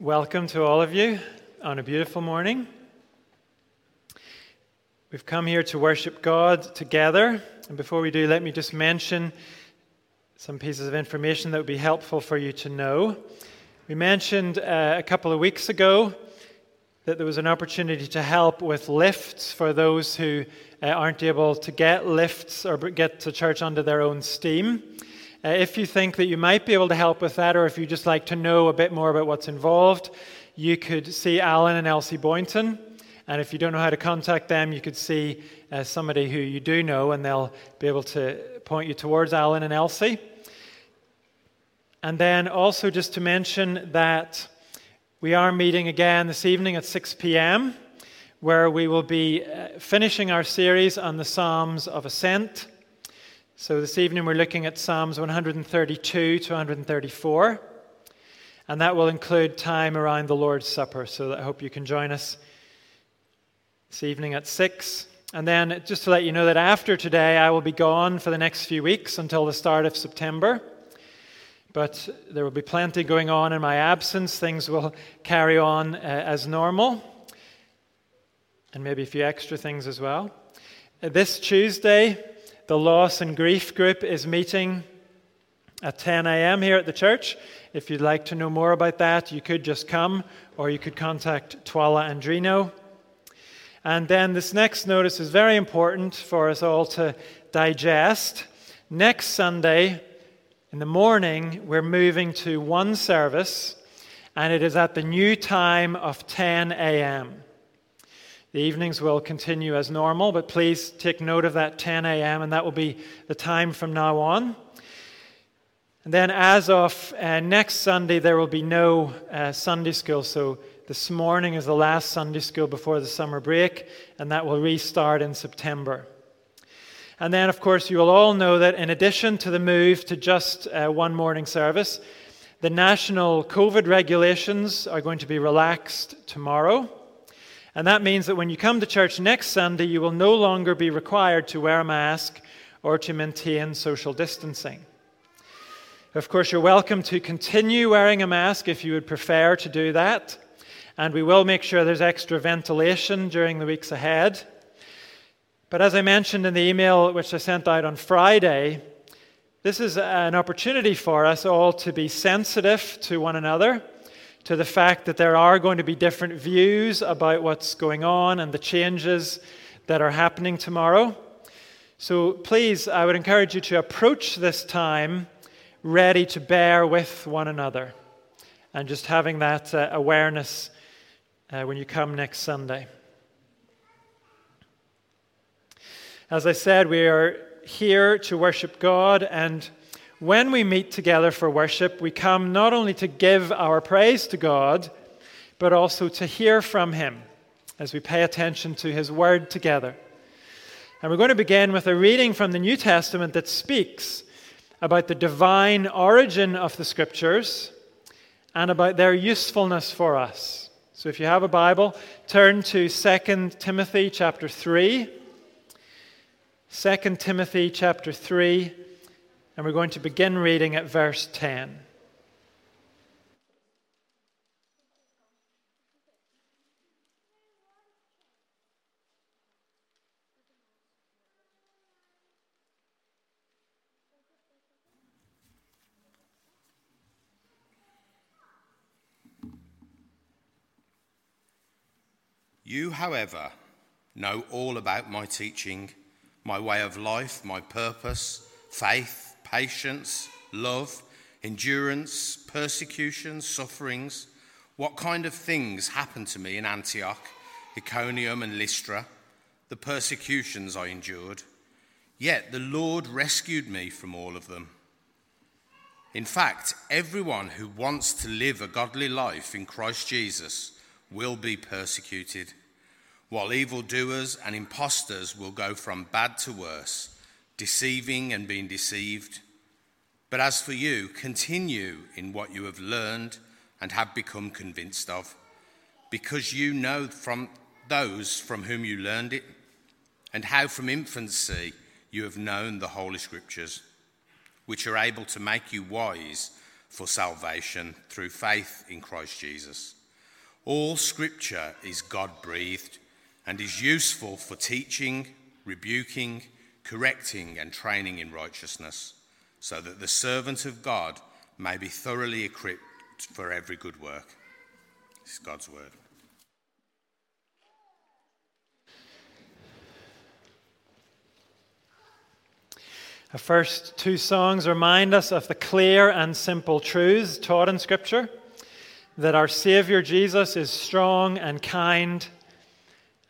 Welcome to all of you on a beautiful morning. We've come here to worship God together. And before we do, let me just mention some pieces of information that would be helpful for you to know. We mentioned uh, a couple of weeks ago that there was an opportunity to help with lifts for those who uh, aren't able to get lifts or get to church under their own steam. Uh, if you think that you might be able to help with that, or if you just like to know a bit more about what's involved, you could see Alan and Elsie Boynton. And if you don't know how to contact them, you could see uh, somebody who you do know, and they'll be able to point you towards Alan and Elsie. And then also just to mention that we are meeting again this evening at 6 p.m., where we will be uh, finishing our series on the Psalms of Ascent. So this evening we're looking at Psalms 132 to 134, and that will include time around the Lord's Supper. So I hope you can join us this evening at 6. And then just to let you know that after today I will be gone for the next few weeks until the start of September. But there will be plenty going on in my absence. Things will carry on uh, as normal, and maybe a few extra things as well. Uh, this Tuesday, the Loss and Grief group is meeting at 10 a.m. here at the church. If you'd like to know more about that, you could just come or you could contact Twala Andrino. And then this next notice is very important for us all to digest. Next Sunday in the morning, we're moving to one service, and it is at the new time of 10 a.m. The evenings will continue as normal, but please take note of that 10 a.m., and that will be the time from now on. And then, as of uh, next Sunday, there will be no uh, Sunday school. So, this morning is the last Sunday school before the summer break, and that will restart in September. And then, of course, you will all know that in addition to the move to just uh, one morning service, the national COVID regulations are going to be relaxed tomorrow. And that means that when you come to church next Sunday, you will no longer be required to wear a mask or to maintain social distancing. Of course, you're welcome to continue wearing a mask if you would prefer to do that. And we will make sure there's extra ventilation during the weeks ahead. But as I mentioned in the email which I sent out on Friday, this is an opportunity for us all to be sensitive to one another to the fact that there are going to be different views about what's going on and the changes that are happening tomorrow. So please, I would encourage you to approach this time ready to bear with one another and just having that uh, awareness uh, when you come next Sunday. As I said, we are here to worship God and when we meet together for worship, we come not only to give our praise to God, but also to hear from Him as we pay attention to His Word together. And we're going to begin with a reading from the New Testament that speaks about the divine origin of the Scriptures and about their usefulness for us. So if you have a Bible, turn to 2 Timothy chapter 3. 2 Timothy chapter 3 and we're going to begin reading at verse 10. You, however, know all about my teaching, my way of life, my purpose, faith patience, love, endurance, persecutions, sufferings, what kind of things happened to me in Antioch, Iconium, and Lystra, the persecutions I endured. Yet the Lord rescued me from all of them. In fact, everyone who wants to live a godly life in Christ Jesus will be persecuted, while evildoers and impostors will go from bad to worse deceiving and being deceived. But as for you, continue in what you have learned and have become convinced of, because you know from those from whom you learned it, and how from infancy you have known the Holy Scriptures, which are able to make you wise for salvation through faith in Christ Jesus. All Scripture is God breathed and is useful for teaching, rebuking, correcting, and training in righteousness, so that the servant of God may be thoroughly equipped for every good work. This is God's word. The first two songs remind us of the clear and simple truths taught in Scripture that our Savior Jesus is strong and kind,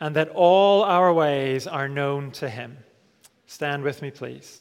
and that all our ways are known to Him. Stand with me, please.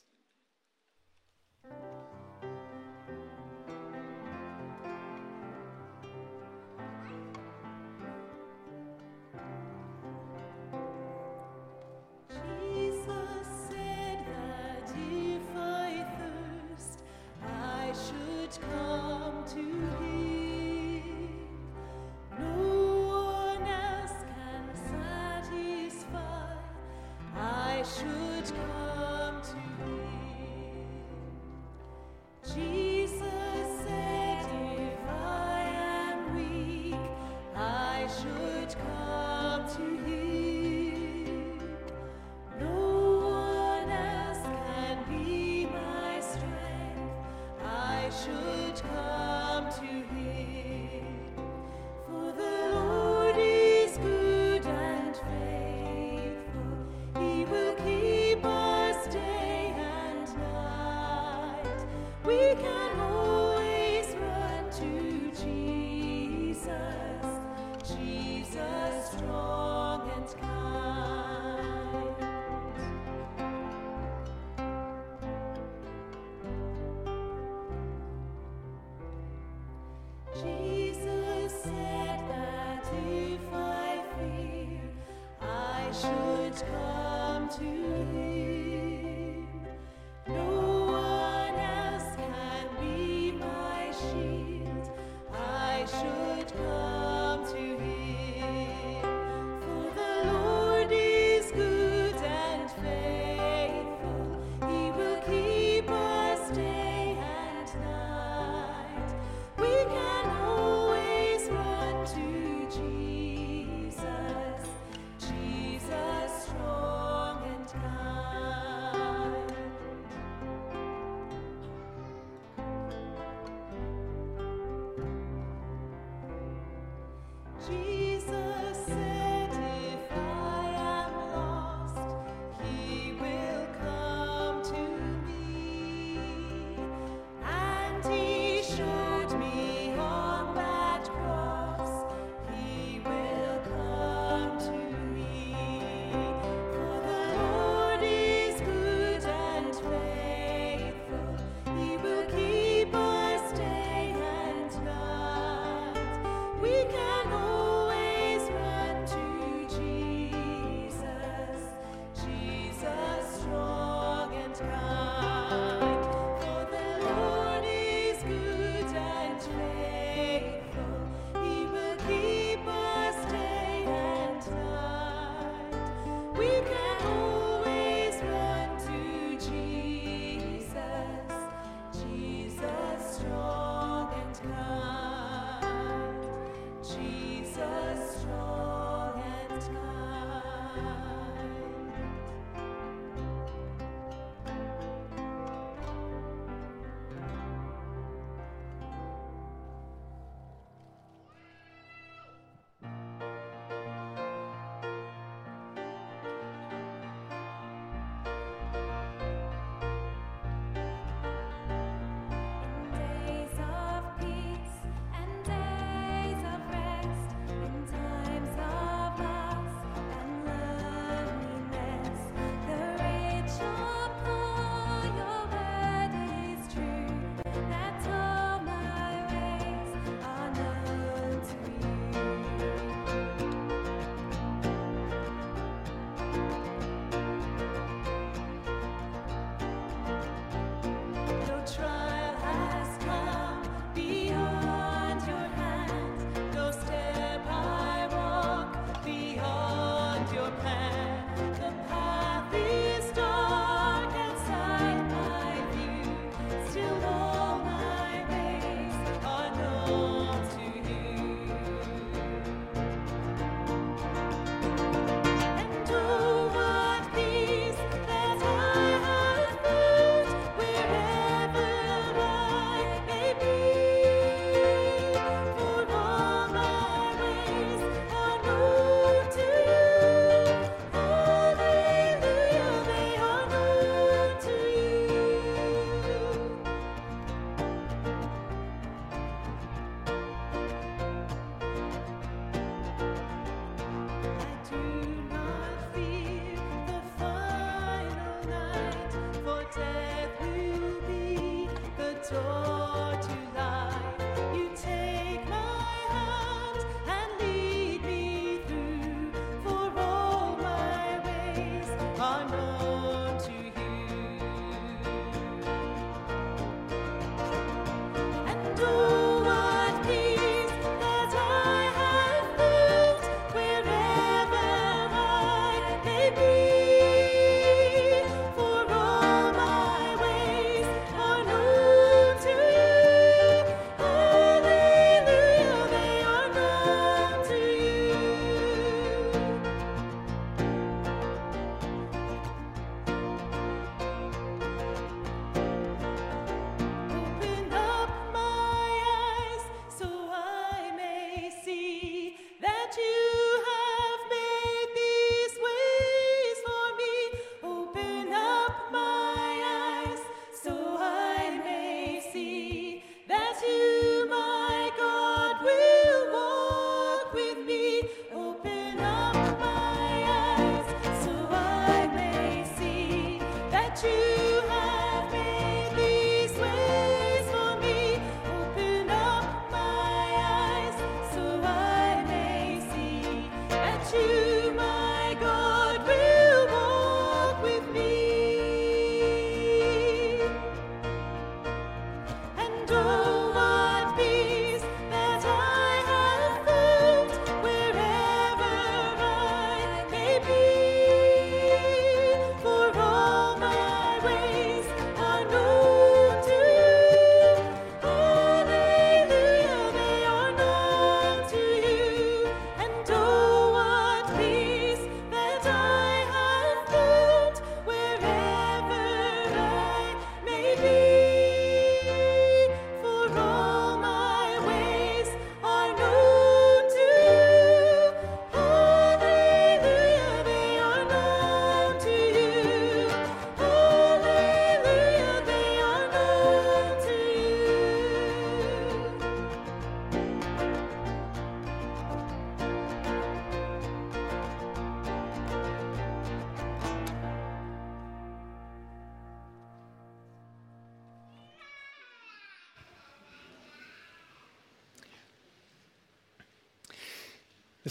Your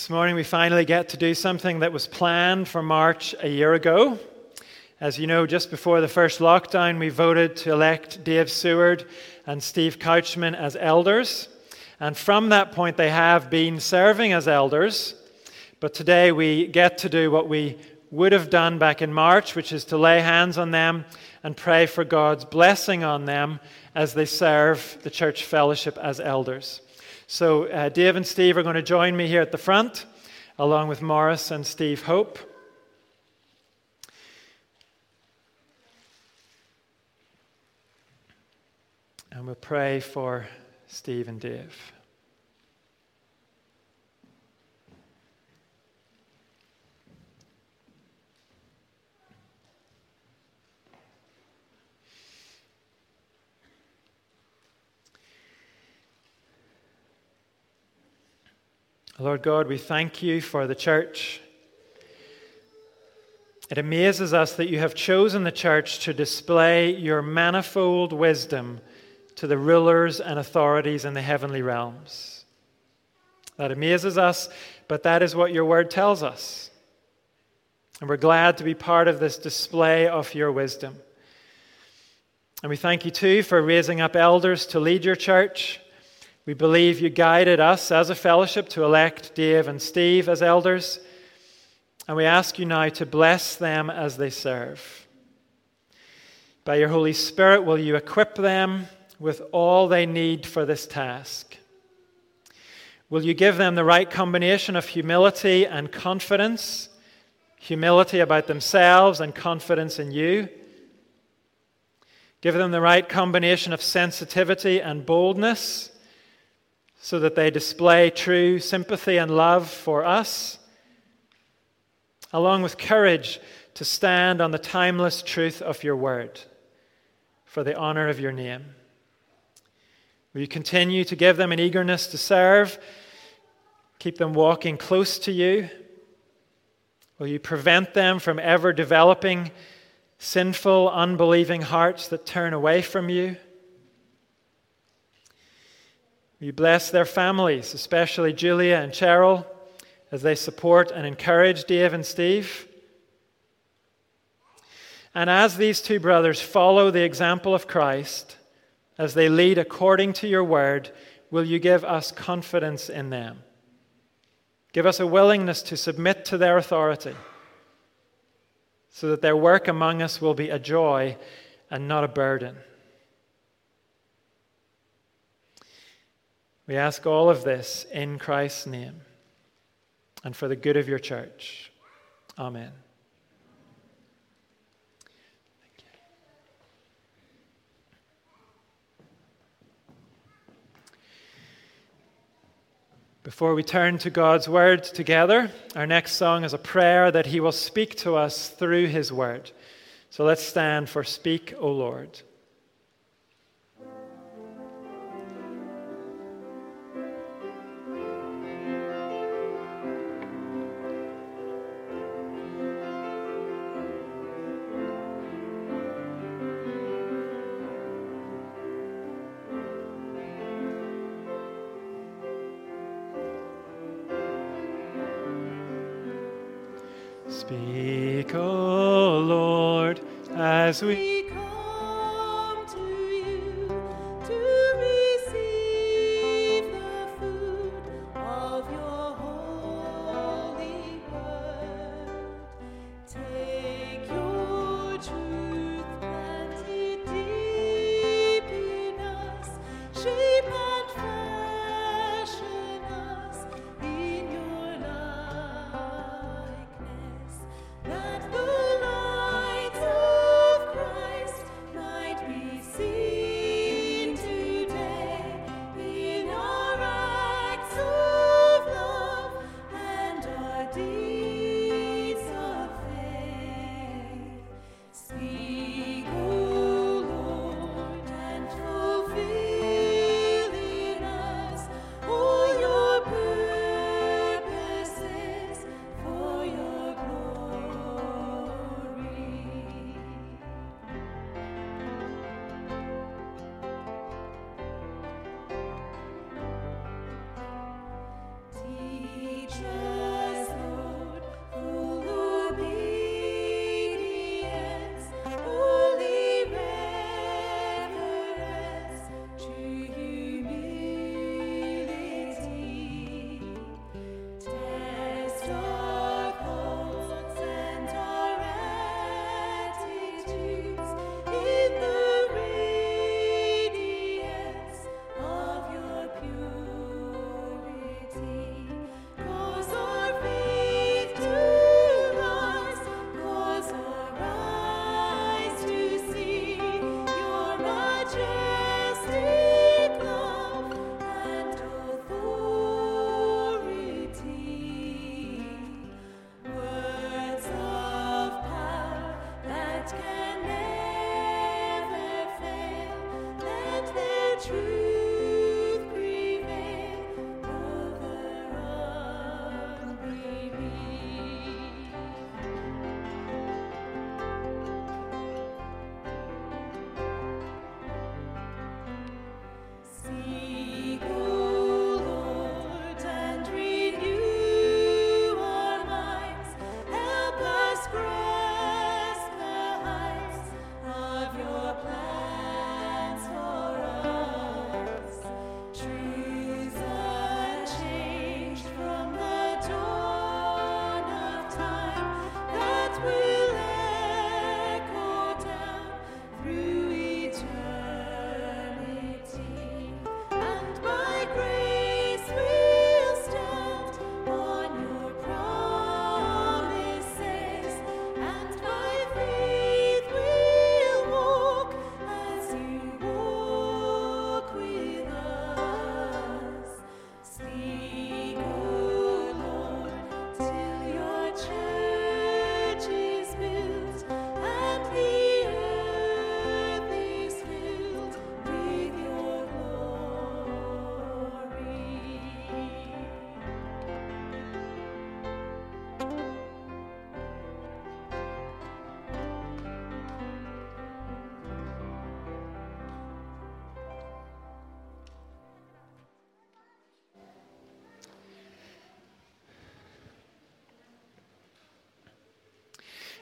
This morning, we finally get to do something that was planned for March a year ago. As you know, just before the first lockdown, we voted to elect Dave Seward and Steve Couchman as elders. And from that point, they have been serving as elders. But today, we get to do what we would have done back in March, which is to lay hands on them and pray for God's blessing on them as they serve the church fellowship as elders. So, uh, Dave and Steve are going to join me here at the front, along with Morris and Steve Hope. And we'll pray for Steve and Dave. Lord God, we thank you for the church. It amazes us that you have chosen the church to display your manifold wisdom to the rulers and authorities in the heavenly realms. That amazes us, but that is what your word tells us. And we're glad to be part of this display of your wisdom. And we thank you too for raising up elders to lead your church. We believe you guided us as a fellowship to elect Dave and Steve as elders, and we ask you now to bless them as they serve. By your Holy Spirit, will you equip them with all they need for this task? Will you give them the right combination of humility and confidence? Humility about themselves and confidence in you. Give them the right combination of sensitivity and boldness so that they display true sympathy and love for us, along with courage to stand on the timeless truth of your word for the honor of your name. Will you continue to give them an eagerness to serve? Keep them walking close to you? Will you prevent them from ever developing sinful, unbelieving hearts that turn away from you? We bless their families, especially Julia and Cheryl, as they support and encourage Dave and Steve. And as these two brothers follow the example of Christ, as they lead according to your word, will you give us confidence in them? Give us a willingness to submit to their authority so that their work among us will be a joy and not a burden. We ask all of this in Christ's name and for the good of your church. Amen. Before we turn to God's Word together, our next song is a prayer that He will speak to us through His Word. So let's stand for Speak, O Lord.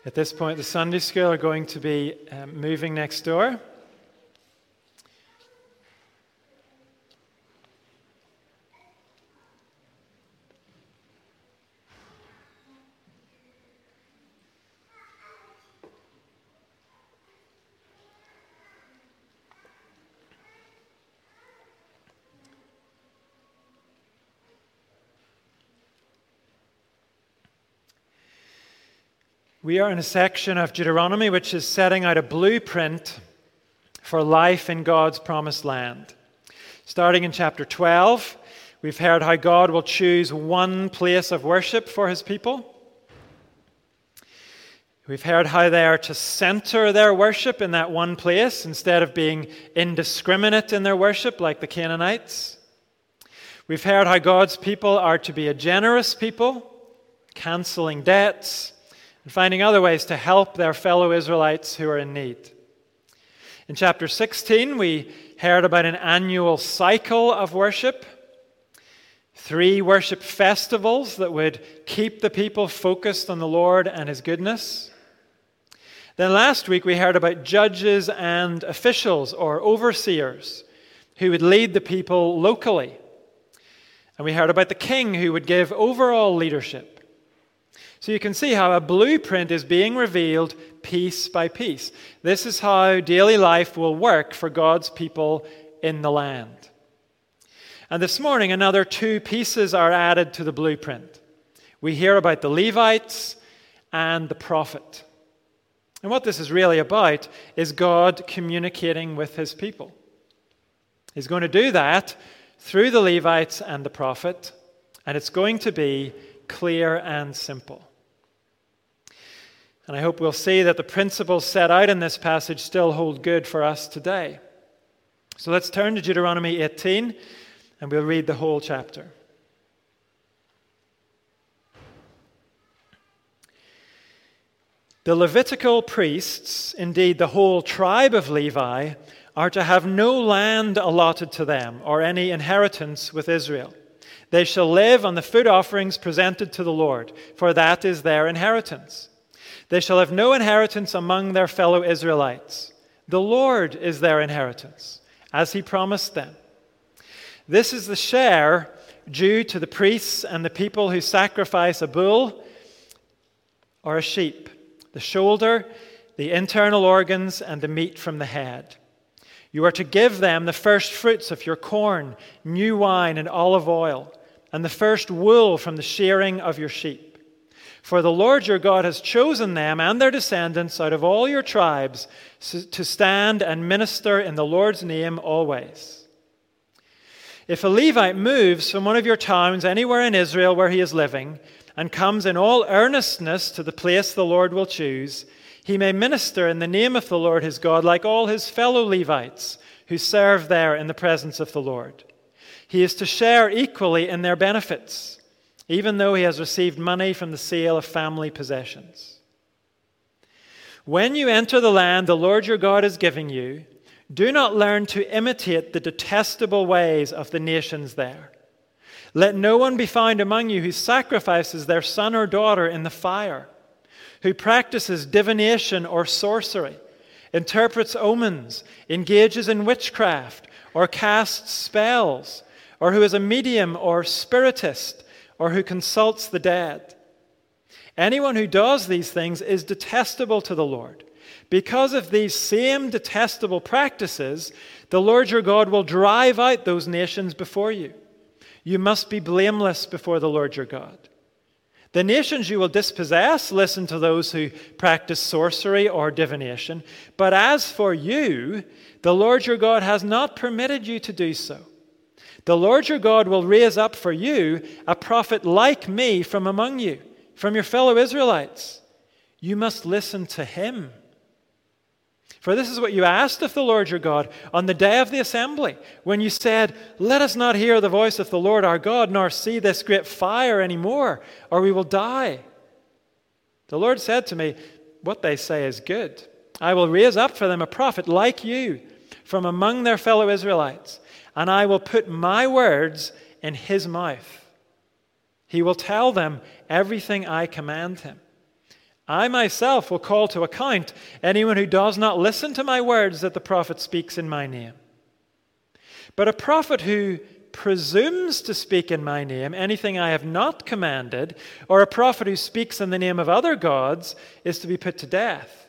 At this point, the Sunday school are going to be um, moving next door. We are in a section of Deuteronomy which is setting out a blueprint for life in God's promised land. Starting in chapter 12, we've heard how God will choose one place of worship for his people. We've heard how they are to center their worship in that one place instead of being indiscriminate in their worship like the Canaanites. We've heard how God's people are to be a generous people, canceling debts and finding other ways to help their fellow Israelites who are in need. In chapter 16, we heard about an annual cycle of worship, three worship festivals that would keep the people focused on the Lord and His goodness. Then last week, we heard about judges and officials or overseers who would lead the people locally. And we heard about the king who would give overall leadership. So you can see how a blueprint is being revealed piece by piece. This is how daily life will work for God's people in the land. And this morning, another two pieces are added to the blueprint. We hear about the Levites and the prophet. And what this is really about is God communicating with his people. He's going to do that through the Levites and the prophet, and it's going to be clear and simple. And I hope we'll see that the principles set out in this passage still hold good for us today. So let's turn to Deuteronomy 18 and we'll read the whole chapter. The Levitical priests, indeed the whole tribe of Levi, are to have no land allotted to them or any inheritance with Israel. They shall live on the food offerings presented to the Lord, for that is their inheritance. They shall have no inheritance among their fellow Israelites. The Lord is their inheritance, as he promised them. This is the share due to the priests and the people who sacrifice a bull or a sheep, the shoulder, the internal organs, and the meat from the head. You are to give them the first fruits of your corn, new wine, and olive oil, and the first wool from the shearing of your sheep. For the Lord your God has chosen them and their descendants out of all your tribes to stand and minister in the Lord's name always. If a Levite moves from one of your towns anywhere in Israel where he is living and comes in all earnestness to the place the Lord will choose, he may minister in the name of the Lord his God like all his fellow Levites who serve there in the presence of the Lord. He is to share equally in their benefits even though he has received money from the sale of family possessions. When you enter the land the Lord your God is giving you, do not learn to imitate the detestable ways of the nations there. Let no one be found among you who sacrifices their son or daughter in the fire, who practices divination or sorcery, interprets omens, engages in witchcraft, or casts spells, or who is a medium or spiritist or who consults the dead. Anyone who does these things is detestable to the Lord. Because of these same detestable practices, the Lord your God will drive out those nations before you. You must be blameless before the Lord your God. The nations you will dispossess listen to those who practice sorcery or divination. But as for you, the Lord your God has not permitted you to do so. The Lord your God will raise up for you a prophet like me from among you, from your fellow Israelites. You must listen to him. For this is what you asked of the Lord your God on the day of the assembly, when you said, Let us not hear the voice of the Lord our God, nor see this great fire any more, or we will die. The Lord said to me, What they say is good. I will raise up for them a prophet like you from among their fellow Israelites and I will put my words in his mouth. He will tell them everything I command him. I myself will call to account anyone who does not listen to my words that the prophet speaks in my name. But a prophet who presumes to speak in my name anything I have not commanded, or a prophet who speaks in the name of other gods, is to be put to death.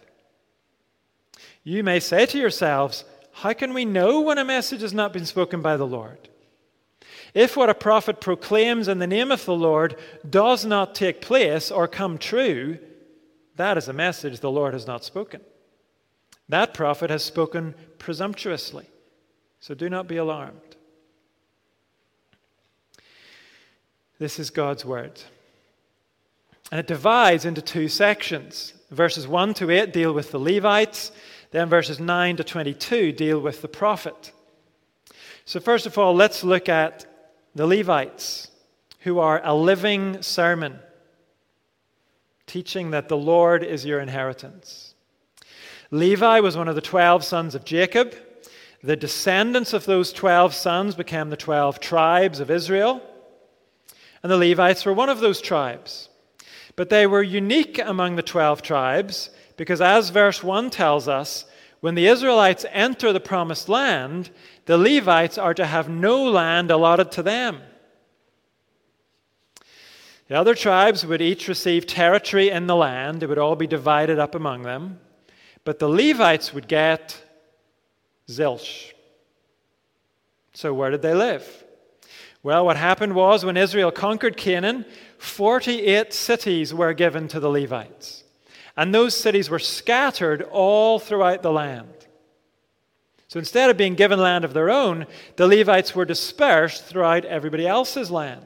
You may say to yourselves, How can we know when a message has not been spoken by the Lord? If what a prophet proclaims in the name of the Lord does not take place or come true, that is a message the Lord has not spoken. That prophet has spoken presumptuously. So do not be alarmed. This is God's word. And it divides into two sections. Verses 1 to 8 deal with the Levites, then verses 9 to 22 deal with the prophet. So, first of all, let's look at the Levites, who are a living sermon, teaching that the Lord is your inheritance. Levi was one of the 12 sons of Jacob. The descendants of those 12 sons became the 12 tribes of Israel. And the Levites were one of those tribes. But they were unique among the 12 tribes because, as verse 1 tells us, when the Israelites enter the promised land, the Levites are to have no land allotted to them. The other tribes would each receive territory in the land, it would all be divided up among them. But the Levites would get zilch. So, where did they live? Well, what happened was when Israel conquered Canaan, 48 cities were given to the Levites. And those cities were scattered all throughout the land. So instead of being given land of their own, the Levites were dispersed throughout everybody else's land.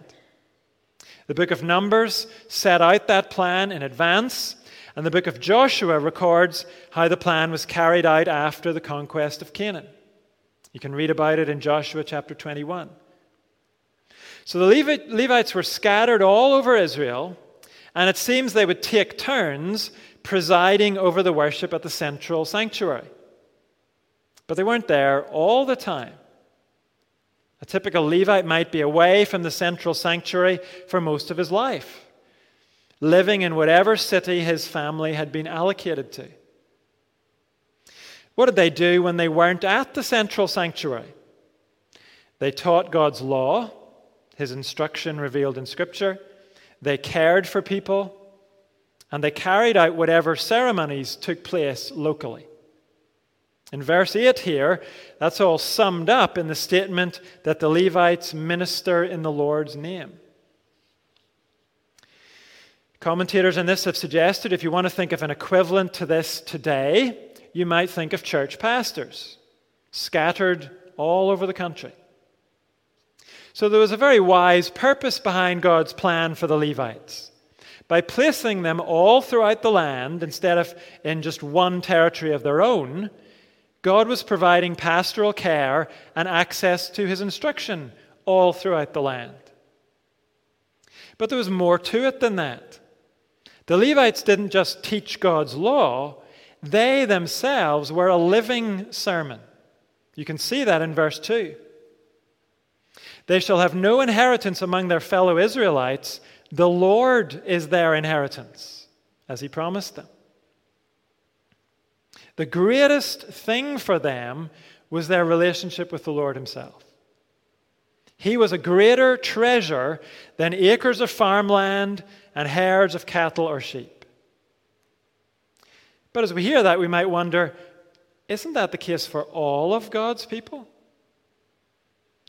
The book of Numbers set out that plan in advance, and the book of Joshua records how the plan was carried out after the conquest of Canaan. You can read about it in Joshua chapter 21. So the Levites were scattered all over Israel, and it seems they would take turns presiding over the worship at the central sanctuary. But they weren't there all the time. A typical Levite might be away from the central sanctuary for most of his life, living in whatever city his family had been allocated to. What did they do when they weren't at the central sanctuary? They taught God's law, his instruction revealed in Scripture. They cared for people, and they carried out whatever ceremonies took place locally. In verse 8 here, that's all summed up in the statement that the Levites minister in the Lord's name. Commentators on this have suggested if you want to think of an equivalent to this today, you might think of church pastors scattered all over the country. So there was a very wise purpose behind God's plan for the Levites. By placing them all throughout the land instead of in just one territory of their own, God was providing pastoral care and access to his instruction all throughout the land. But there was more to it than that. The Levites didn't just teach God's law, they themselves were a living sermon. You can see that in verse 2. They shall have no inheritance among their fellow Israelites. The Lord is their inheritance, as he promised them. The greatest thing for them was their relationship with the Lord Himself. He was a greater treasure than acres of farmland and herds of cattle or sheep. But as we hear that, we might wonder isn't that the case for all of God's people?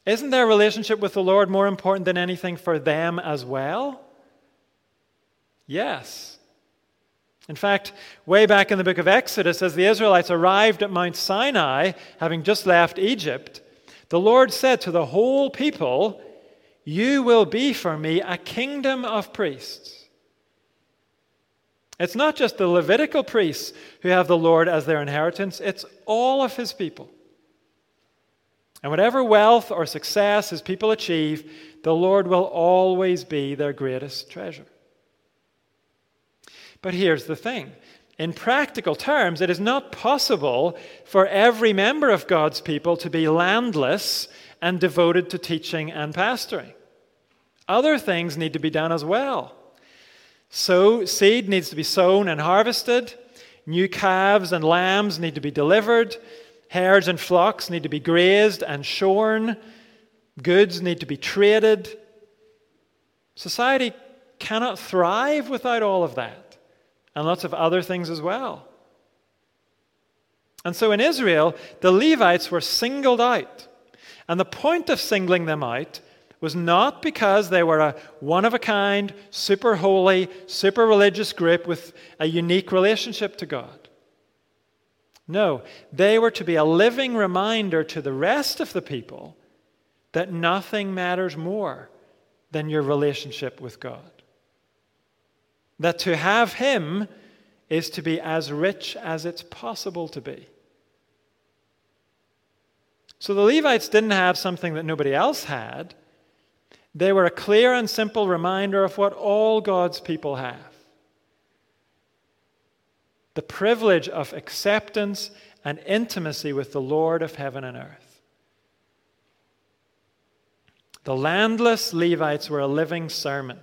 Isn't their relationship with the Lord more important than anything for them as well? Yes. In fact, way back in the book of Exodus, as the Israelites arrived at Mount Sinai, having just left Egypt, the Lord said to the whole people, You will be for me a kingdom of priests. It's not just the Levitical priests who have the Lord as their inheritance, it's all of his people. And whatever wealth or success his people achieve, the Lord will always be their greatest treasure. But here's the thing in practical terms, it is not possible for every member of God's people to be landless and devoted to teaching and pastoring. Other things need to be done as well. So, seed needs to be sown and harvested. New calves and lambs need to be delivered. Herds and flocks need to be grazed and shorn. Goods need to be traded. Society cannot thrive without all of that, and lots of other things as well. And so in Israel, the Levites were singled out. And the point of singling them out was not because they were a one of a kind, super holy, super religious group with a unique relationship to God. No, they were to be a living reminder to the rest of the people that nothing matters more than your relationship with God. That to have Him is to be as rich as it's possible to be. So the Levites didn't have something that nobody else had. They were a clear and simple reminder of what all God's people have the privilege of acceptance and intimacy with the Lord of heaven and earth. The landless Levites were a living sermon,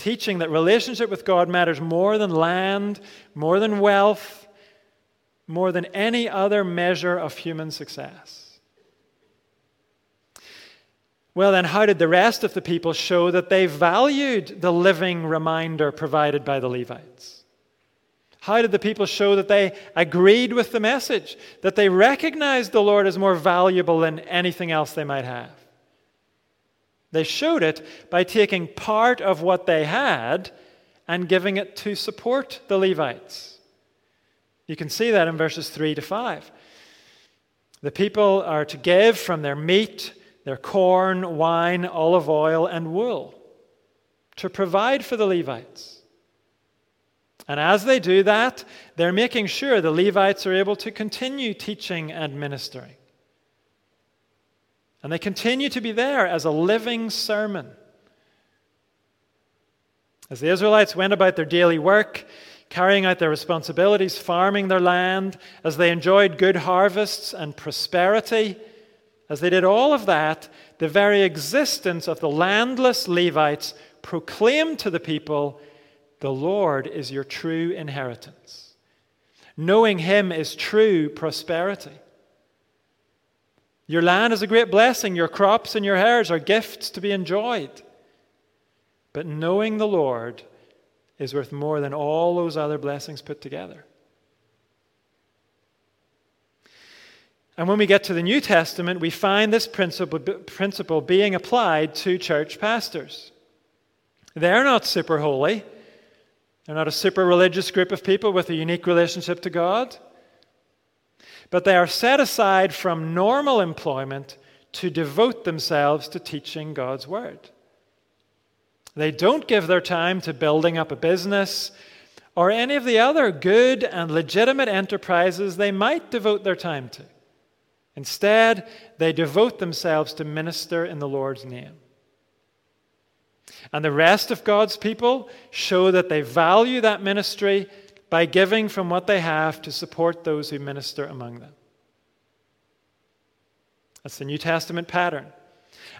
teaching that relationship with God matters more than land, more than wealth, more than any other measure of human success. Well, then, how did the rest of the people show that they valued the living reminder provided by the Levites? How did the people show that they agreed with the message, that they recognized the Lord as more valuable than anything else they might have? They showed it by taking part of what they had and giving it to support the Levites. You can see that in verses 3 to 5. The people are to give from their meat, their corn, wine, olive oil, and wool to provide for the Levites. And as they do that, they're making sure the Levites are able to continue teaching and ministering. And they continue to be there as a living sermon. As the Israelites went about their daily work, carrying out their responsibilities, farming their land, as they enjoyed good harvests and prosperity, as they did all of that, the very existence of the landless Levites proclaimed to the people, The Lord is your true inheritance. Knowing Him is true prosperity. Your land is a great blessing. Your crops and your herds are gifts to be enjoyed. But knowing the Lord is worth more than all those other blessings put together. And when we get to the New Testament, we find this principle, principle being applied to church pastors. They're not super holy, they're not a super religious group of people with a unique relationship to God, but they are set aside from normal employment to devote themselves to teaching God's Word. They don't give their time to building up a business or any of the other good and legitimate enterprises they might devote their time to. Instead, they devote themselves to minister in the Lord's name. And the rest of God's people show that they value that ministry by giving from what they have to support those who minister among them. That's the New Testament pattern.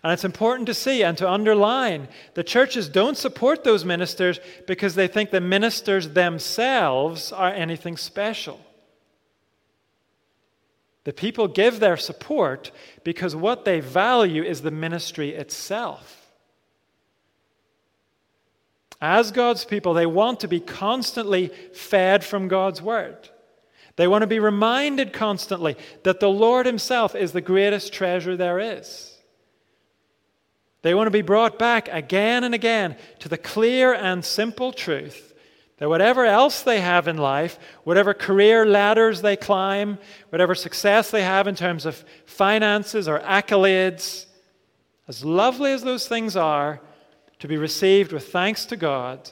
And it's important to see and to underline the churches don't support those ministers because they think the ministers themselves are anything special. The people give their support because what they value is the ministry itself. As God's people, they want to be constantly fed from God's word. They want to be reminded constantly that the Lord Himself is the greatest treasure there is. They want to be brought back again and again to the clear and simple truth that whatever else they have in life, whatever career ladders they climb, whatever success they have in terms of finances or accolades, as lovely as those things are, to be received with thanks to God,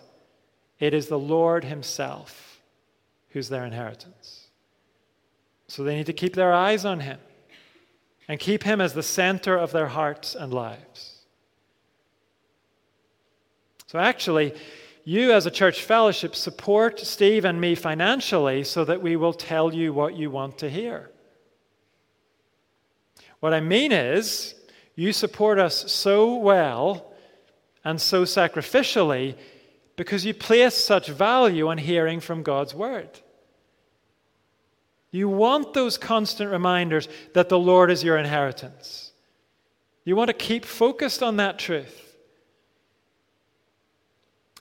it is the Lord Himself who's their inheritance. So they need to keep their eyes on Him and keep Him as the center of their hearts and lives. So, actually, you as a church fellowship support Steve and me financially so that we will tell you what you want to hear. What I mean is, you support us so well and so sacrificially because you place such value on hearing from God's word. You want those constant reminders that the Lord is your inheritance. You want to keep focused on that truth.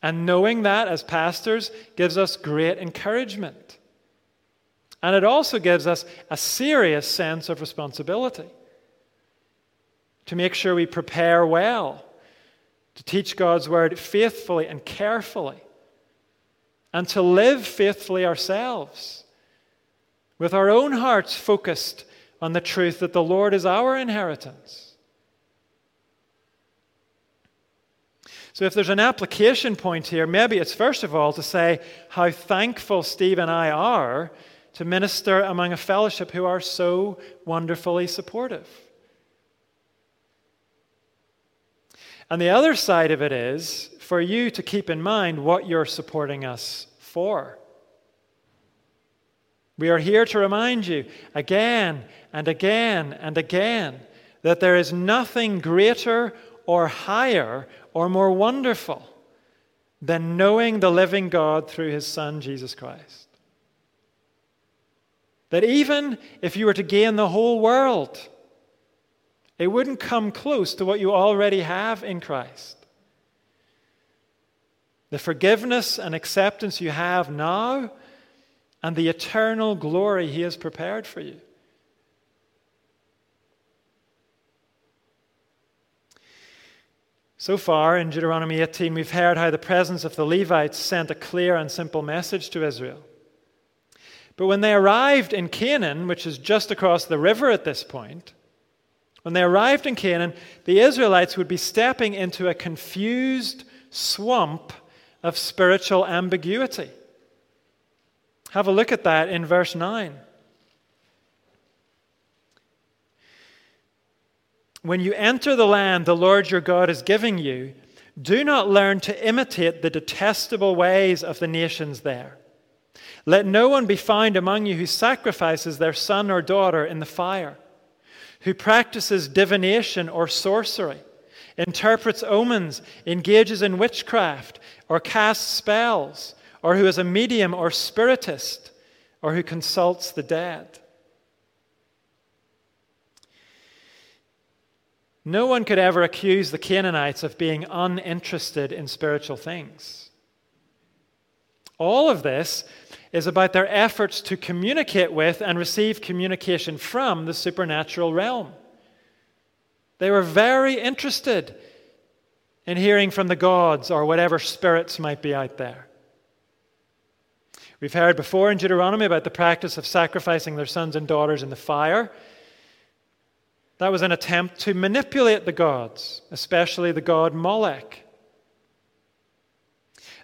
And knowing that as pastors gives us great encouragement. And it also gives us a serious sense of responsibility to make sure we prepare well, to teach God's word faithfully and carefully, and to live faithfully ourselves, with our own hearts focused on the truth that the Lord is our inheritance. So, if there's an application point here, maybe it's first of all to say how thankful Steve and I are to minister among a fellowship who are so wonderfully supportive. And the other side of it is for you to keep in mind what you're supporting us for. We are here to remind you again and again and again that there is nothing greater or higher or more wonderful than knowing the living God through his Son, Jesus Christ. That even if you were to gain the whole world, it wouldn't come close to what you already have in Christ. The forgiveness and acceptance you have now, and the eternal glory He has prepared for you. So far in Deuteronomy 18, we've heard how the presence of the Levites sent a clear and simple message to Israel. But when they arrived in Canaan, which is just across the river at this point, when they arrived in Canaan, the Israelites would be stepping into a confused swamp of spiritual ambiguity. Have a look at that in verse 9. When you enter the land the Lord your God is giving you, do not learn to imitate the detestable ways of the nations there. Let no one be found among you who sacrifices their son or daughter in the fire, who practices divination or sorcery, interprets omens, engages in witchcraft, or casts spells, or who is a medium or spiritist, or who consults the dead. No one could ever accuse the Canaanites of being uninterested in spiritual things. All of this is about their efforts to communicate with and receive communication from the supernatural realm. They were very interested in hearing from the gods or whatever spirits might be out there. We've heard before in Deuteronomy about the practice of sacrificing their sons and daughters in the fire. That was an attempt to manipulate the gods, especially the god Molech.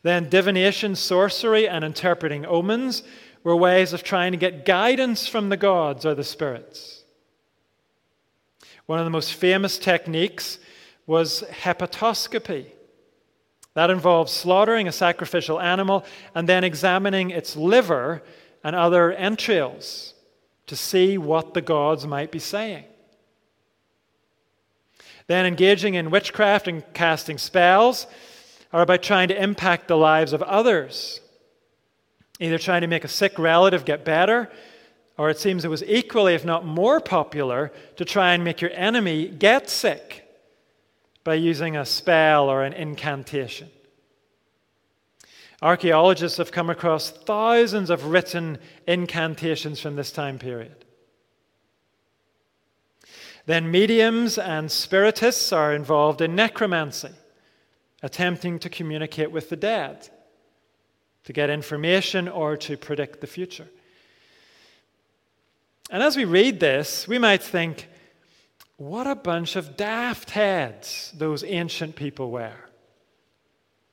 Then, divination, sorcery, and interpreting omens were ways of trying to get guidance from the gods or the spirits. One of the most famous techniques was hepatoscopy. That involves slaughtering a sacrificial animal and then examining its liver and other entrails to see what the gods might be saying. Then engaging in witchcraft and casting spells are about trying to impact the lives of others, either trying to make a sick relative get better, or it seems it was equally, if not more popular, to try and make your enemy get sick by using a spell or an incantation. Archaeologists have come across thousands of written incantations from this time period. Then mediums and spiritists are involved in necromancy, attempting to communicate with the dead, to get information or to predict the future. And as we read this, we might think, what a bunch of daft heads those ancient people were,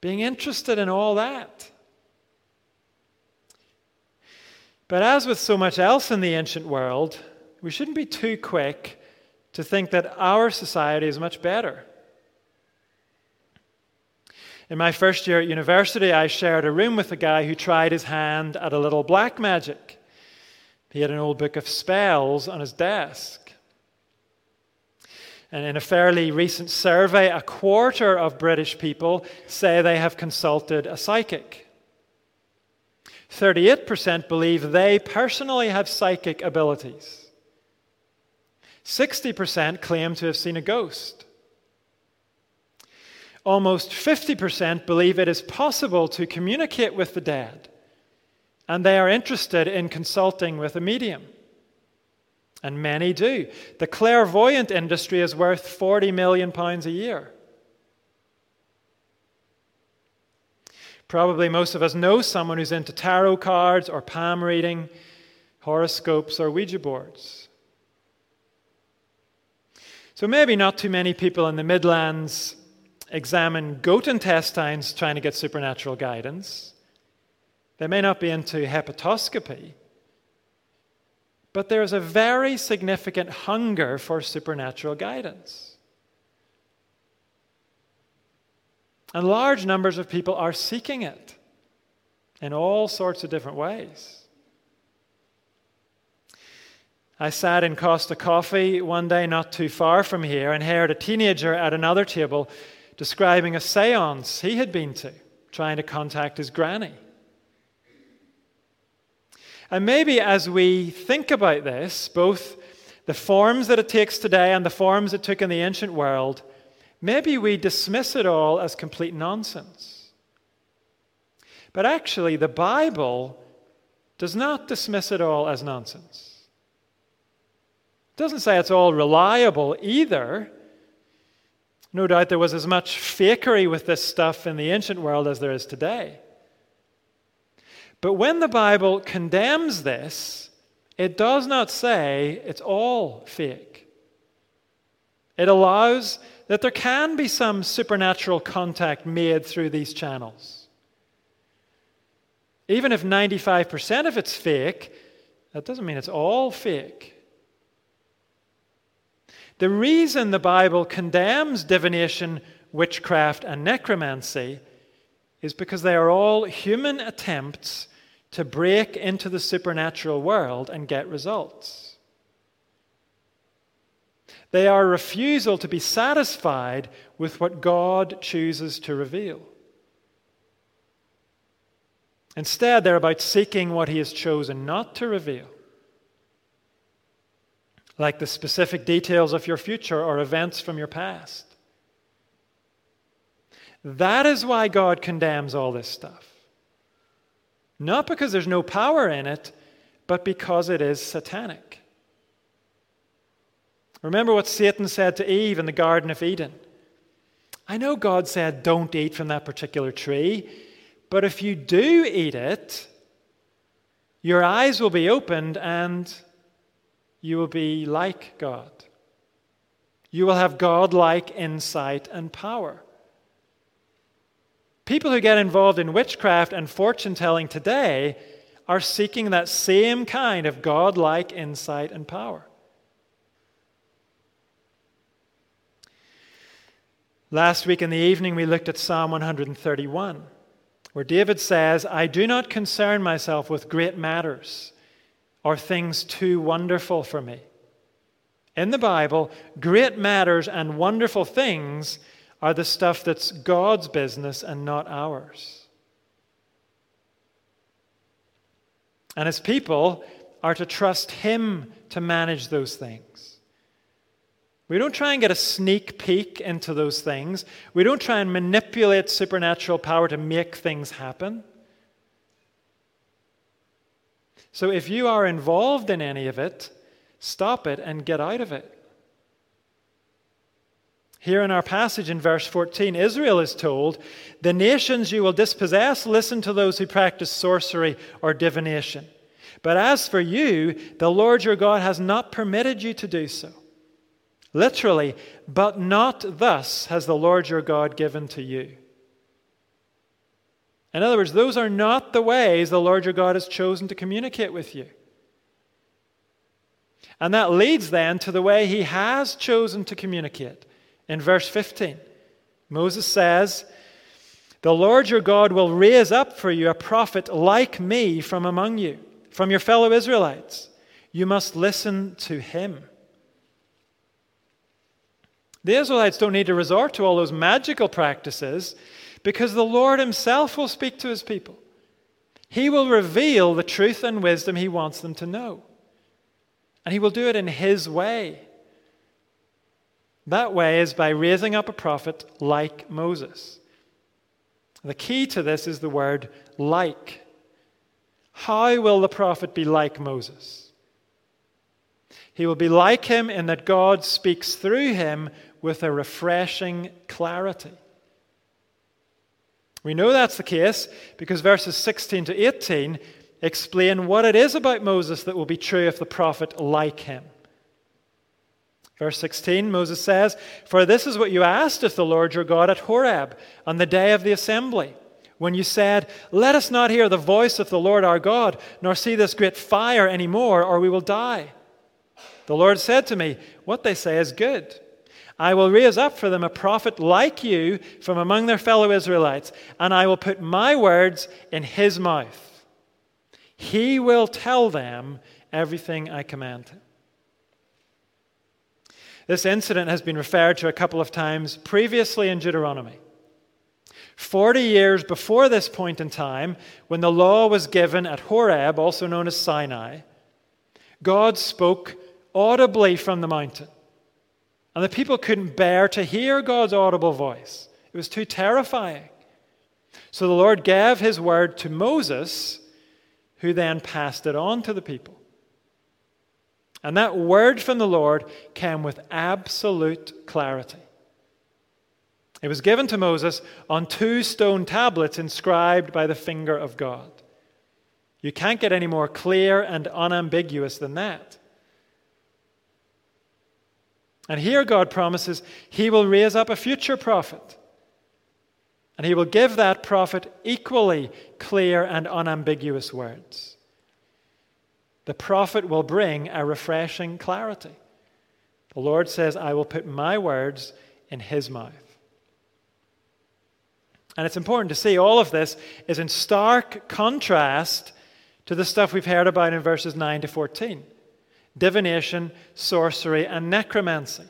being interested in all that. But as with so much else in the ancient world, we shouldn't be too quick to think that our society is much better. In my first year at university, I shared a room with a guy who tried his hand at a little black magic. He had an old book of spells on his desk. And in a fairly recent survey, a quarter of British people say they have consulted a psychic. 38% believe they personally have psychic abilities. 60% claim to have seen a ghost. Almost 50% believe it is possible to communicate with the dead, and they are interested in consulting with a medium. And many do. The clairvoyant industry is worth 40 million pounds a year. Probably most of us know someone who's into tarot cards or palm reading, horoscopes, or Ouija boards. So maybe not too many people in the Midlands examine goat intestines trying to get supernatural guidance. They may not be into hepatoscopy. But there is a very significant hunger for supernatural guidance. And large numbers of people are seeking it in all sorts of different ways. I sat in Costa Coffee one day not too far from here and heard a teenager at another table describing a seance he had been to, trying to contact his granny. And maybe as we think about this, both the forms that it takes today and the forms it took in the ancient world, maybe we dismiss it all as complete nonsense. But actually, the Bible does not dismiss it all as nonsense. It doesn't say it's all reliable either. No doubt there was as much fakery with this stuff in the ancient world as there is today. But when the Bible condemns this, it does not say it's all fake. It allows that there can be some supernatural contact made through these channels. Even if 95% of it's fake, that doesn't mean it's all fake. The reason the Bible condemns divination, witchcraft, and necromancy is because they are all human attempts to break into the supernatural world and get results. They are a refusal to be satisfied with what God chooses to reveal. Instead, they're about seeking what He has chosen not to reveal, like the specific details of your future or events from your past. That is why God condemns all this stuff. Not because there's no power in it, but because it is satanic. Remember what Satan said to Eve in the Garden of Eden. I know God said, don't eat from that particular tree, but if you do eat it, your eyes will be opened and you will be like God. You will have God like insight and power. People who get involved in witchcraft and fortune telling today are seeking that same kind of God-like insight and power. Last week in the evening, we looked at Psalm 131, where David says, I do not concern myself with great matters or things too wonderful for me. In the Bible, great matters and wonderful things are the stuff that's God's business and not ours. And as people are to trust Him to manage those things. We don't try and get a sneak peek into those things. We don't try and manipulate supernatural power to make things happen. So if you are involved in any of it, stop it and get out of it. Here in our passage in verse 14, Israel is told, The nations you will dispossess, listen to those who practice sorcery or divination. But as for you, the Lord your God has not permitted you to do so. Literally, but not thus has the Lord your God given to you. In other words, those are not the ways the Lord your God has chosen to communicate with you. And that leads then to the way he has chosen to communicate. In verse 15, Moses says, The Lord your God will raise up for you a prophet like me from among you, from your fellow Israelites. You must listen to him. The Israelites don't need to resort to all those magical practices because the Lord Himself will speak to His people. He will reveal the truth and wisdom He wants them to know. And He will do it in His way. That way is by raising up a prophet like Moses. The key to this is the word like. How will the prophet be like Moses? He will be like him in that God speaks through him with a refreshing clarity. We know that's the case because verses 16 to 18 explain what it is about Moses that will be true of the prophet like him. Verse 16, Moses says, For this is what you asked of the Lord your God at Horeb on the day of the assembly, when you said, Let us not hear the voice of the Lord our God, nor see this great fire any more, or we will die. The Lord said to me, What they say is good. I will raise up for them a prophet like you from among their fellow Israelites, and I will put my words in his mouth. He will tell them everything I command. This incident has been referred to a couple of times previously in Deuteronomy. Forty years before this point in time, when the law was given at Horeb, also known as Sinai, God spoke audibly from the mountain. And the people couldn't bear to hear God's audible voice, it was too terrifying. So the Lord gave his word to Moses, who then passed it on to the people. And that word from the Lord came with absolute clarity. It was given to Moses on two stone tablets inscribed by the finger of God. You can't get any more clear and unambiguous than that. And here God promises he will raise up a future prophet. And he will give that prophet equally clear and unambiguous words the prophet will bring a refreshing clarity. The Lord says, I will put my words in his mouth. And it's important to see all of this is in stark contrast to the stuff we've heard about in verses 9 to 14 divination, sorcery, and necromancy.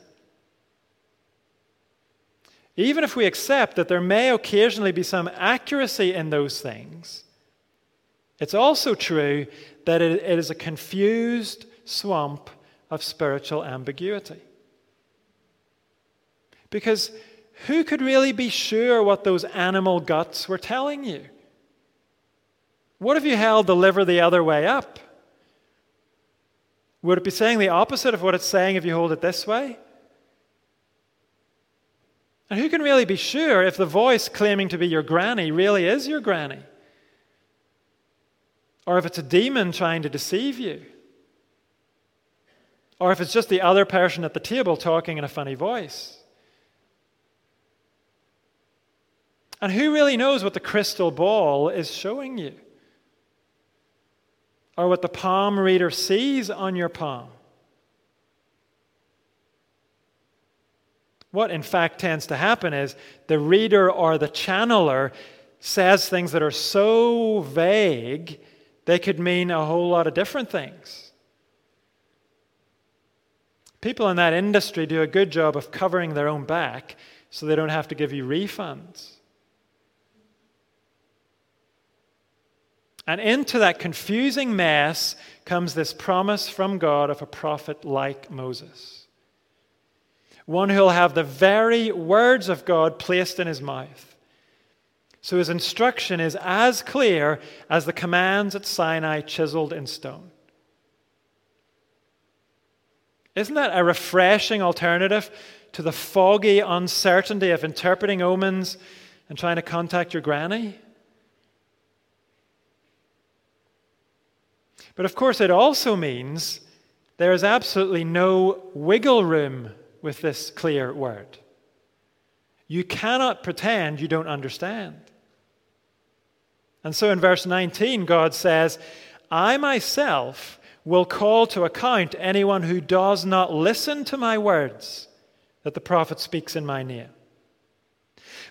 Even if we accept that there may occasionally be some accuracy in those things, it's also true that it is a confused swamp of spiritual ambiguity. Because who could really be sure what those animal guts were telling you? What if you held the liver the other way up? Would it be saying the opposite of what it's saying if you hold it this way? And who can really be sure if the voice claiming to be your granny really is your granny? or if it's a demon trying to deceive you, or if it's just the other person at the table talking in a funny voice. And who really knows what the crystal ball is showing you? Or what the palm reader sees on your palm? What, in fact, tends to happen is the reader or the channeler says things that are so vague they could mean a whole lot of different things. People in that industry do a good job of covering their own back so they don't have to give you refunds. And into that confusing mess comes this promise from God of a prophet like Moses. One who'll have the very words of God placed in his mouth. So his instruction is as clear as the commands at Sinai chiseled in stone. Isn't that a refreshing alternative to the foggy uncertainty of interpreting omens and trying to contact your granny? But of course, it also means there is absolutely no wiggle room with this clear word. You cannot pretend you don't understand. And so in verse 19, God says, I myself will call to account anyone who does not listen to my words that the prophet speaks in my name.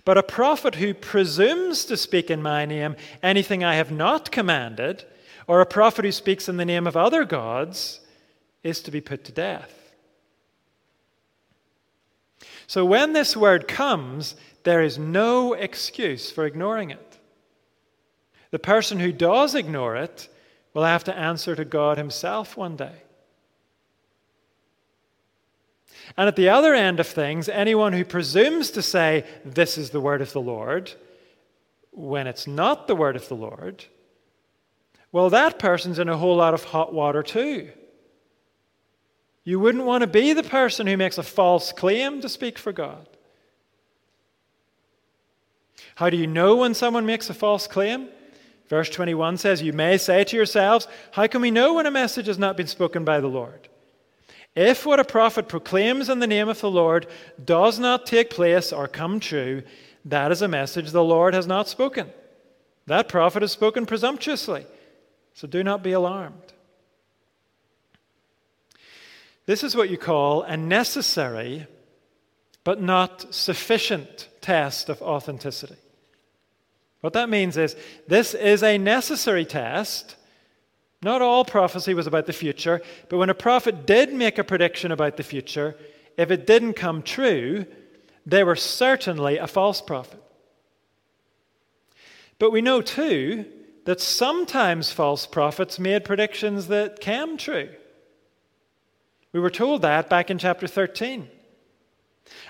But a prophet who presumes to speak in my name anything I have not commanded, or a prophet who speaks in the name of other gods, is to be put to death. So when this word comes, there is no excuse for ignoring it. The person who does ignore it will have to answer to God Himself one day. And at the other end of things, anyone who presumes to say, This is the word of the Lord, when it's not the word of the Lord, well, that person's in a whole lot of hot water too. You wouldn't want to be the person who makes a false claim to speak for God. How do you know when someone makes a false claim? Verse 21 says, You may say to yourselves, How can we know when a message has not been spoken by the Lord? If what a prophet proclaims in the name of the Lord does not take place or come true, that is a message the Lord has not spoken. That prophet has spoken presumptuously. So do not be alarmed. This is what you call a necessary but not sufficient test of authenticity. What that means is this is a necessary test. Not all prophecy was about the future, but when a prophet did make a prediction about the future, if it didn't come true, they were certainly a false prophet. But we know too that sometimes false prophets made predictions that came true. We were told that back in chapter 13.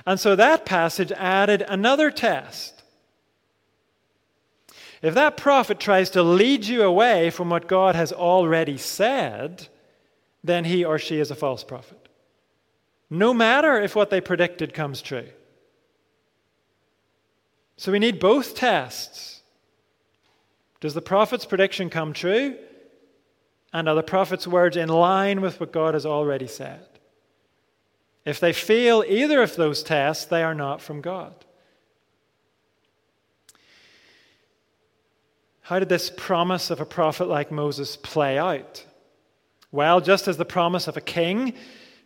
And so that passage added another test. If that prophet tries to lead you away from what God has already said, then he or she is a false prophet. No matter if what they predicted comes true. So we need both tests. Does the prophet's prediction come true? And are the prophet's words in line with what God has already said? If they fail either of those tests, they are not from God. How did this promise of a prophet like Moses play out? Well, just as the promise of a king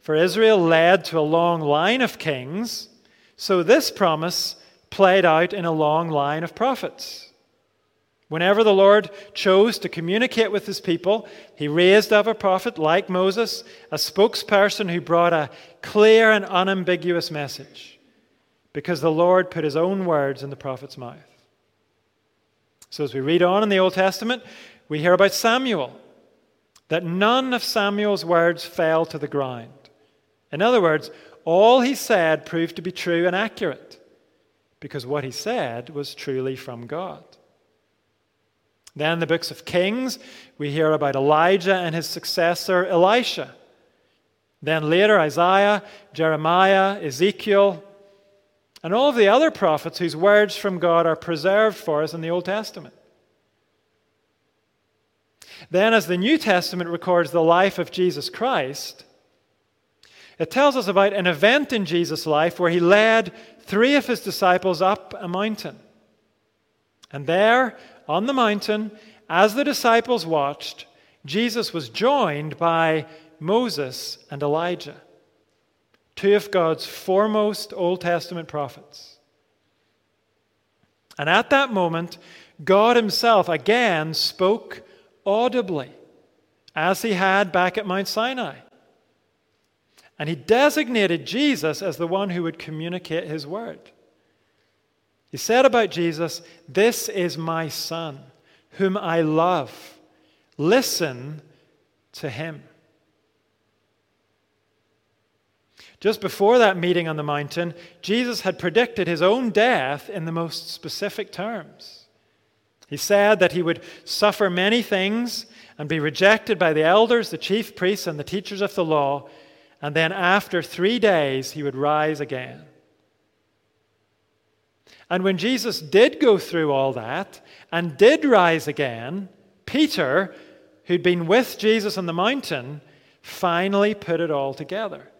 for Israel led to a long line of kings, so this promise played out in a long line of prophets. Whenever the Lord chose to communicate with his people, he raised up a prophet like Moses, a spokesperson who brought a clear and unambiguous message, because the Lord put his own words in the prophet's mouth. So, as we read on in the Old Testament, we hear about Samuel, that none of Samuel's words fell to the ground. In other words, all he said proved to be true and accurate, because what he said was truly from God. Then, the books of Kings, we hear about Elijah and his successor, Elisha. Then, later, Isaiah, Jeremiah, Ezekiel, and all of the other prophets whose words from God are preserved for us in the Old Testament. Then, as the New Testament records the life of Jesus Christ, it tells us about an event in Jesus' life where he led three of his disciples up a mountain. And there, on the mountain, as the disciples watched, Jesus was joined by Moses and Elijah, two of God's foremost Old Testament prophets. And at that moment, God Himself again spoke audibly, as He had back at Mount Sinai. And He designated Jesus as the one who would communicate His word. He said about Jesus, This is my Son, whom I love. Listen to him. Just before that meeting on the mountain, Jesus had predicted his own death in the most specific terms. He said that he would suffer many things and be rejected by the elders, the chief priests, and the teachers of the law, and then after three days he would rise again. And when Jesus did go through all that and did rise again, Peter, who'd been with Jesus on the mountain, finally put it all together.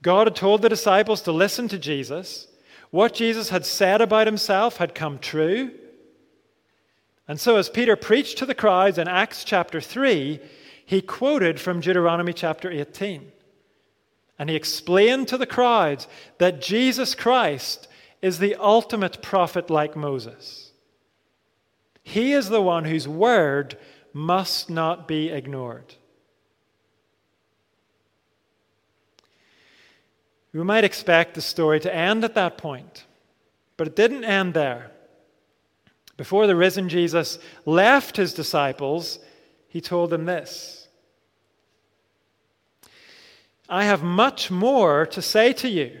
God had told the disciples to listen to Jesus. What Jesus had said about himself had come true. And so, as Peter preached to the crowds in Acts chapter 3, he quoted from Deuteronomy chapter 18. And he explained to the crowds that Jesus Christ is the ultimate prophet like Moses. He is the one whose word must not be ignored. We might expect the story to end at that point, but it didn't end there. Before the risen Jesus left his disciples, he told them this I have much more to say to you,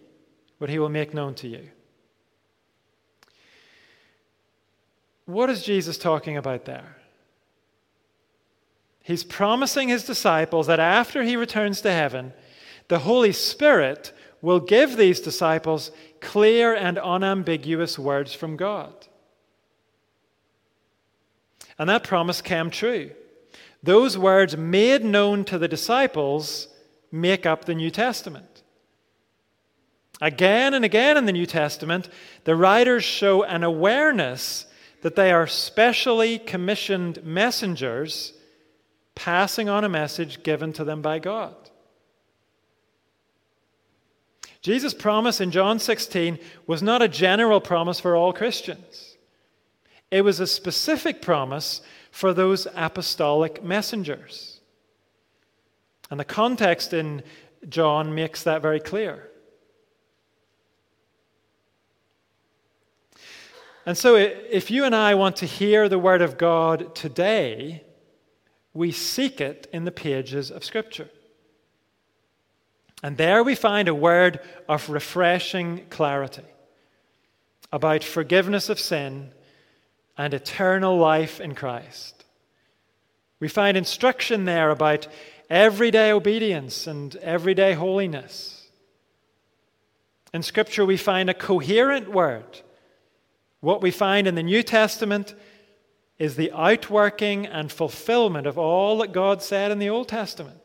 what He will make known to you. What is Jesus talking about there? He's promising his disciples that after he returns to heaven, the Holy Spirit will give these disciples clear and unambiguous words from God. And that promise came true. Those words made known to the disciples make up the New Testament. Again and again in the New Testament, the writers show an awareness that they are specially commissioned messengers passing on a message given to them by God. Jesus' promise in John 16 was not a general promise for all Christians. It was a specific promise for those apostolic messengers. And the context in John makes that very clear. And so, if you and I want to hear the Word of God today, we seek it in the pages of Scripture. And there we find a word of refreshing clarity about forgiveness of sin and eternal life in Christ. We find instruction there about everyday obedience and everyday holiness. In Scripture, we find a coherent word what we find in the New Testament is the outworking and fulfillment of all that God said in the Old Testament.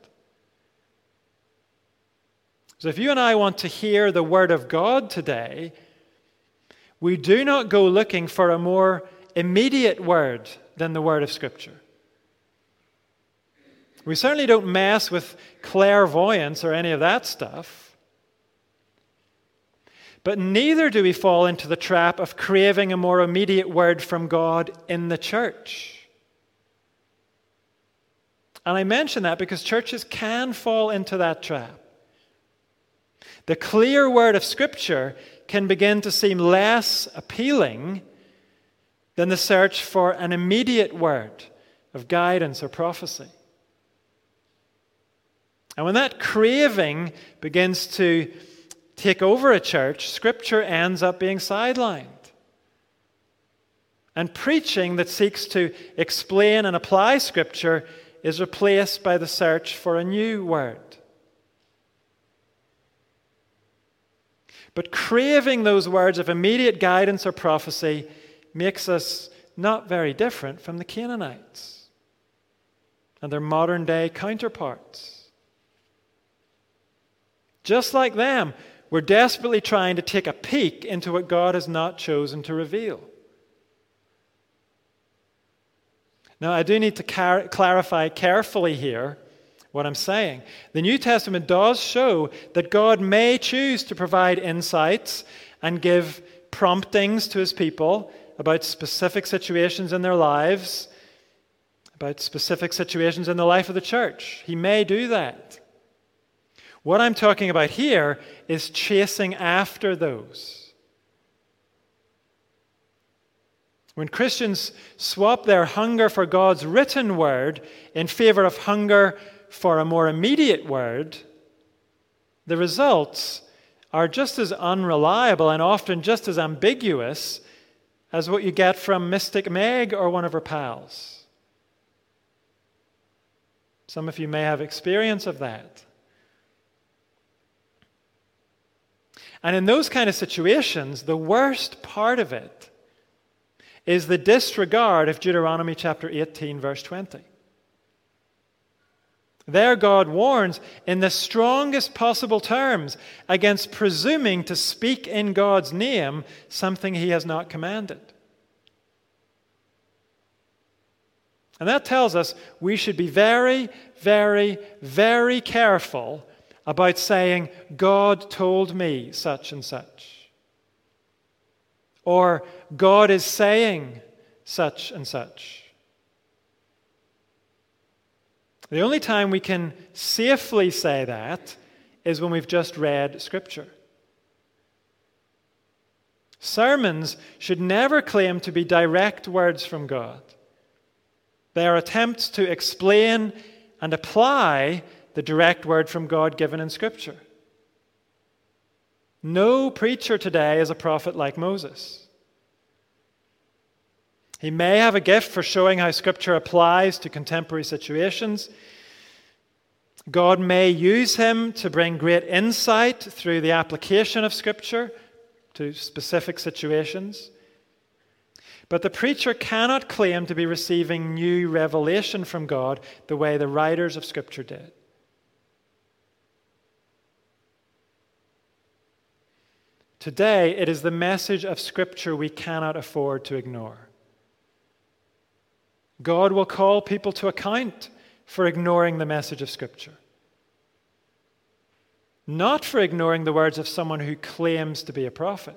So, if you and I want to hear the Word of God today, we do not go looking for a more immediate word than the Word of Scripture. We certainly don't mess with clairvoyance or any of that stuff. But neither do we fall into the trap of craving a more immediate word from God in the church. And I mention that because churches can fall into that trap. The clear word of Scripture can begin to seem less appealing than the search for an immediate word of guidance or prophecy. And when that craving begins to take over a church, Scripture ends up being sidelined. And preaching that seeks to explain and apply Scripture is replaced by the search for a new word. But craving those words of immediate guidance or prophecy makes us not very different from the Canaanites and their modern day counterparts. Just like them, we're desperately trying to take a peek into what God has not chosen to reveal. Now, I do need to car- clarify carefully here what I'm saying. The New Testament does show that God may choose to provide insights and give promptings to his people about specific situations in their lives, about specific situations in the life of the church. He may do that. What I'm talking about here is chasing after those. When Christians swap their hunger for God's written word in favor of hunger for a more immediate word, the results are just as unreliable and often just as ambiguous as what you get from Mystic Meg or one of her pals. Some of you may have experience of that. And in those kind of situations, the worst part of it is the disregard of Deuteronomy chapter 18, verse 20. There, God warns in the strongest possible terms against presuming to speak in God's name something he has not commanded. And that tells us we should be very, very, very careful about saying, God told me such and such. Or, God is saying such and such. The only time we can safely say that is when we've just read Scripture. Sermons should never claim to be direct words from God. They are attempts to explain and apply the direct word from God given in Scripture. No preacher today is a prophet like Moses. He may have a gift for showing how Scripture applies to contemporary situations. God may use him to bring great insight through the application of Scripture to specific situations. But the preacher cannot claim to be receiving new revelation from God the way the writers of Scripture did. Today, it is the message of Scripture we cannot afford to ignore. God will call people to account for ignoring the message of Scripture, not for ignoring the words of someone who claims to be a prophet.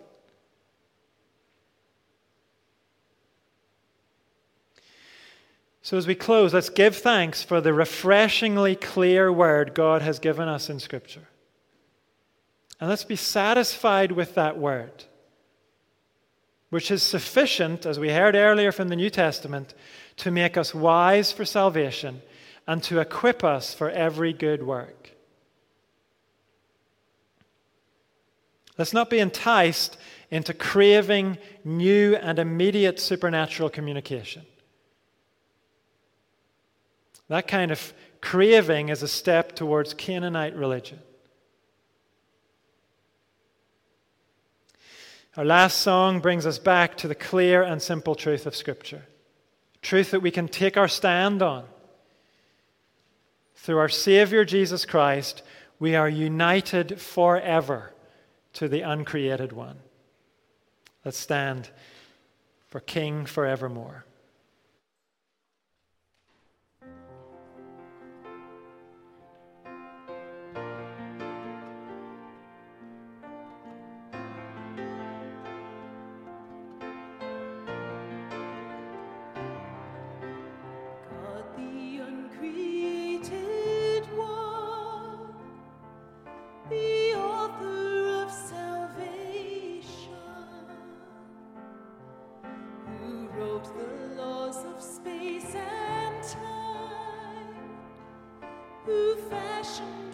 So, as we close, let's give thanks for the refreshingly clear word God has given us in Scripture. And let's be satisfied with that word, which is sufficient, as we heard earlier from the New Testament, to make us wise for salvation and to equip us for every good work. Let's not be enticed into craving new and immediate supernatural communication. That kind of craving is a step towards Canaanite religion. Our last song brings us back to the clear and simple truth of Scripture truth that we can take our stand on. Through our Savior Jesus Christ, we are united forever to the uncreated one. Let's stand for King forevermore.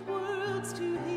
words to hear.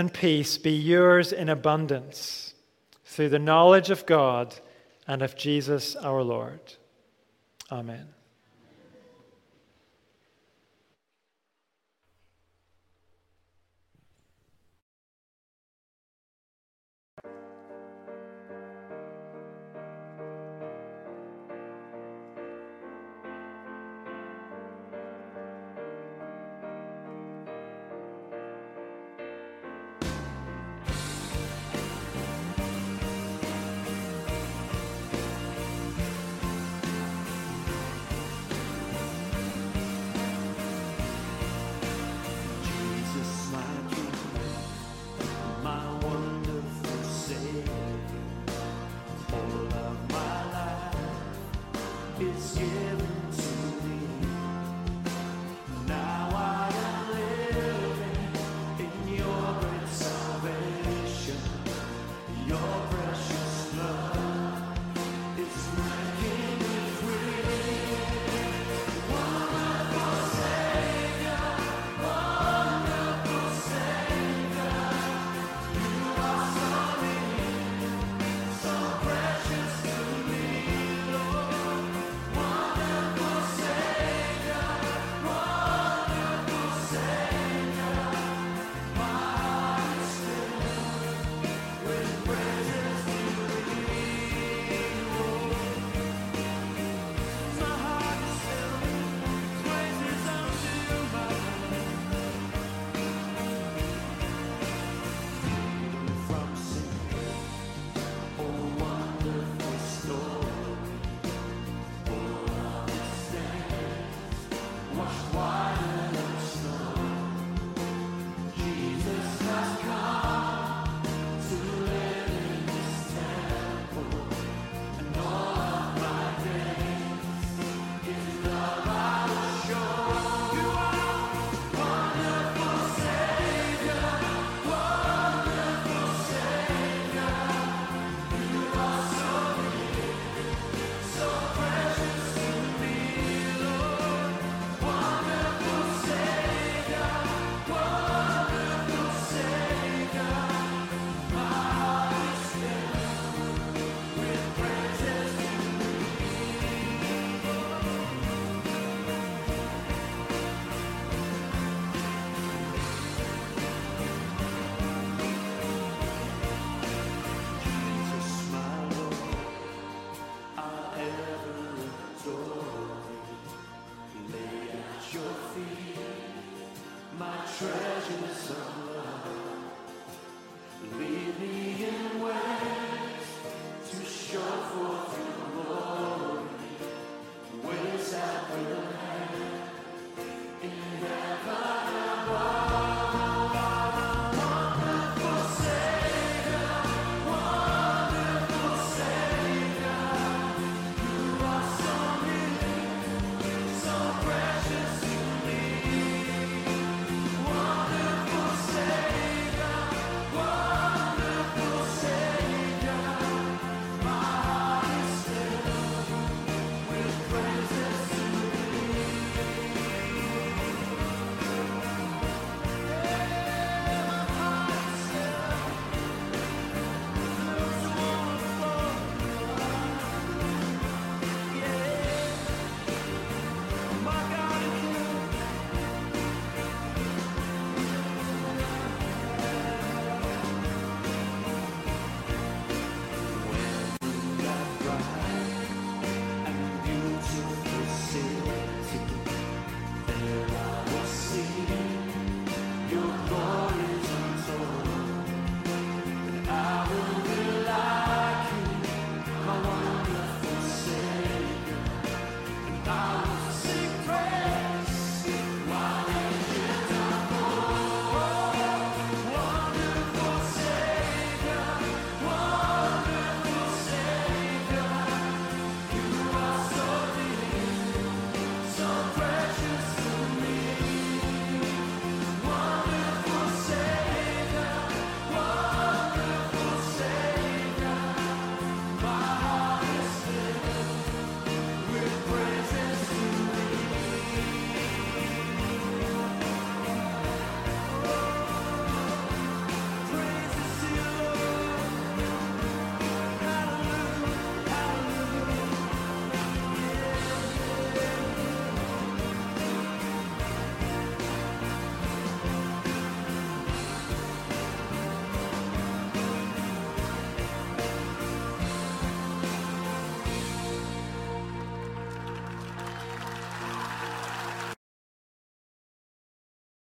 And peace be yours in abundance through the knowledge of God and of Jesus our Lord. Amen.